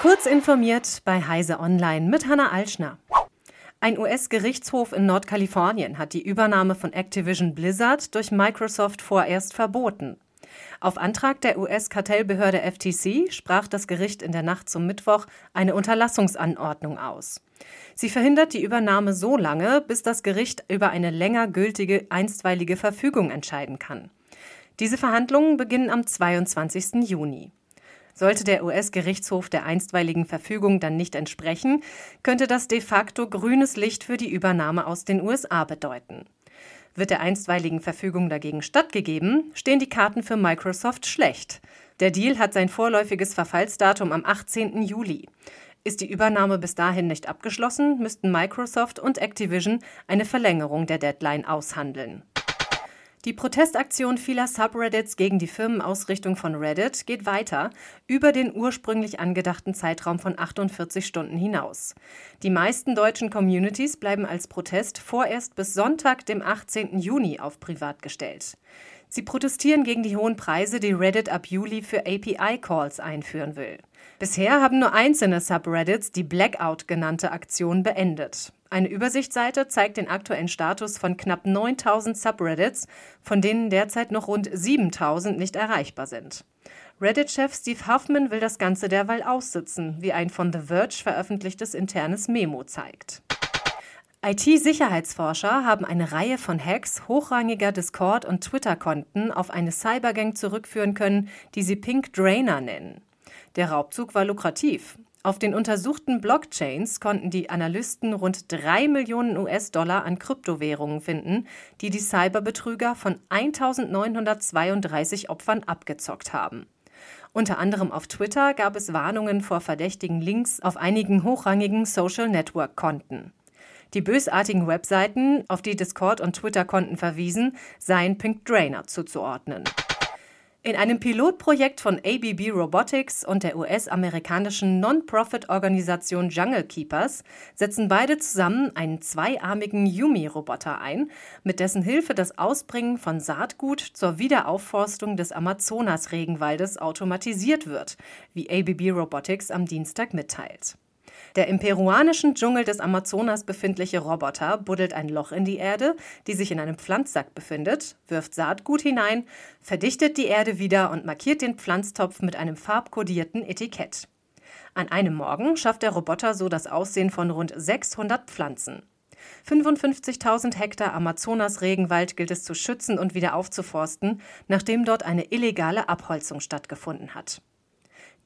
Kurz informiert bei Heise Online mit Hanna Alschner. Ein US-Gerichtshof in Nordkalifornien hat die Übernahme von Activision Blizzard durch Microsoft vorerst verboten. Auf Antrag der US-Kartellbehörde FTC sprach das Gericht in der Nacht zum Mittwoch eine Unterlassungsanordnung aus. Sie verhindert die Übernahme so lange, bis das Gericht über eine länger gültige einstweilige Verfügung entscheiden kann. Diese Verhandlungen beginnen am 22. Juni. Sollte der US-Gerichtshof der einstweiligen Verfügung dann nicht entsprechen, könnte das de facto grünes Licht für die Übernahme aus den USA bedeuten. Wird der einstweiligen Verfügung dagegen stattgegeben, stehen die Karten für Microsoft schlecht. Der Deal hat sein vorläufiges Verfallsdatum am 18. Juli. Ist die Übernahme bis dahin nicht abgeschlossen, müssten Microsoft und Activision eine Verlängerung der Deadline aushandeln. Die Protestaktion vieler Subreddits gegen die Firmenausrichtung von Reddit geht weiter über den ursprünglich angedachten Zeitraum von 48 Stunden hinaus. Die meisten deutschen Communities bleiben als Protest vorerst bis Sonntag, dem 18. Juni, auf privat gestellt. Sie protestieren gegen die hohen Preise, die Reddit ab Juli für API-Calls einführen will. Bisher haben nur einzelne Subreddits die Blackout genannte Aktion beendet. Eine Übersichtsseite zeigt den aktuellen Status von knapp 9000 Subreddits, von denen derzeit noch rund 7000 nicht erreichbar sind. Reddit-Chef Steve Huffman will das Ganze derweil aussitzen, wie ein von The Verge veröffentlichtes internes Memo zeigt. IT-Sicherheitsforscher haben eine Reihe von Hacks hochrangiger Discord- und Twitter-Konten auf eine Cybergang zurückführen können, die sie Pink Drainer nennen. Der Raubzug war lukrativ. Auf den untersuchten Blockchains konnten die Analysten rund 3 Millionen US-Dollar an Kryptowährungen finden, die die Cyberbetrüger von 1932 Opfern abgezockt haben. Unter anderem auf Twitter gab es Warnungen vor verdächtigen Links auf einigen hochrangigen Social Network Konten. Die bösartigen Webseiten, auf die Discord und Twitter-Konten verwiesen, seien Pink Drainer zuzuordnen. In einem Pilotprojekt von ABB Robotics und der US-amerikanischen Non-Profit-Organisation Jungle Keepers setzen beide zusammen einen zweiarmigen Yumi-Roboter ein, mit dessen Hilfe das Ausbringen von Saatgut zur Wiederaufforstung des Amazonas-Regenwaldes automatisiert wird, wie ABB Robotics am Dienstag mitteilt. Der im peruanischen Dschungel des Amazonas befindliche Roboter buddelt ein Loch in die Erde, die sich in einem Pflanzsack befindet, wirft Saatgut hinein, verdichtet die Erde wieder und markiert den Pflanztopf mit einem farbkodierten Etikett. An einem Morgen schafft der Roboter so das Aussehen von rund 600 Pflanzen. 55.000 Hektar Amazonas-Regenwald gilt es zu schützen und wieder aufzuforsten, nachdem dort eine illegale Abholzung stattgefunden hat.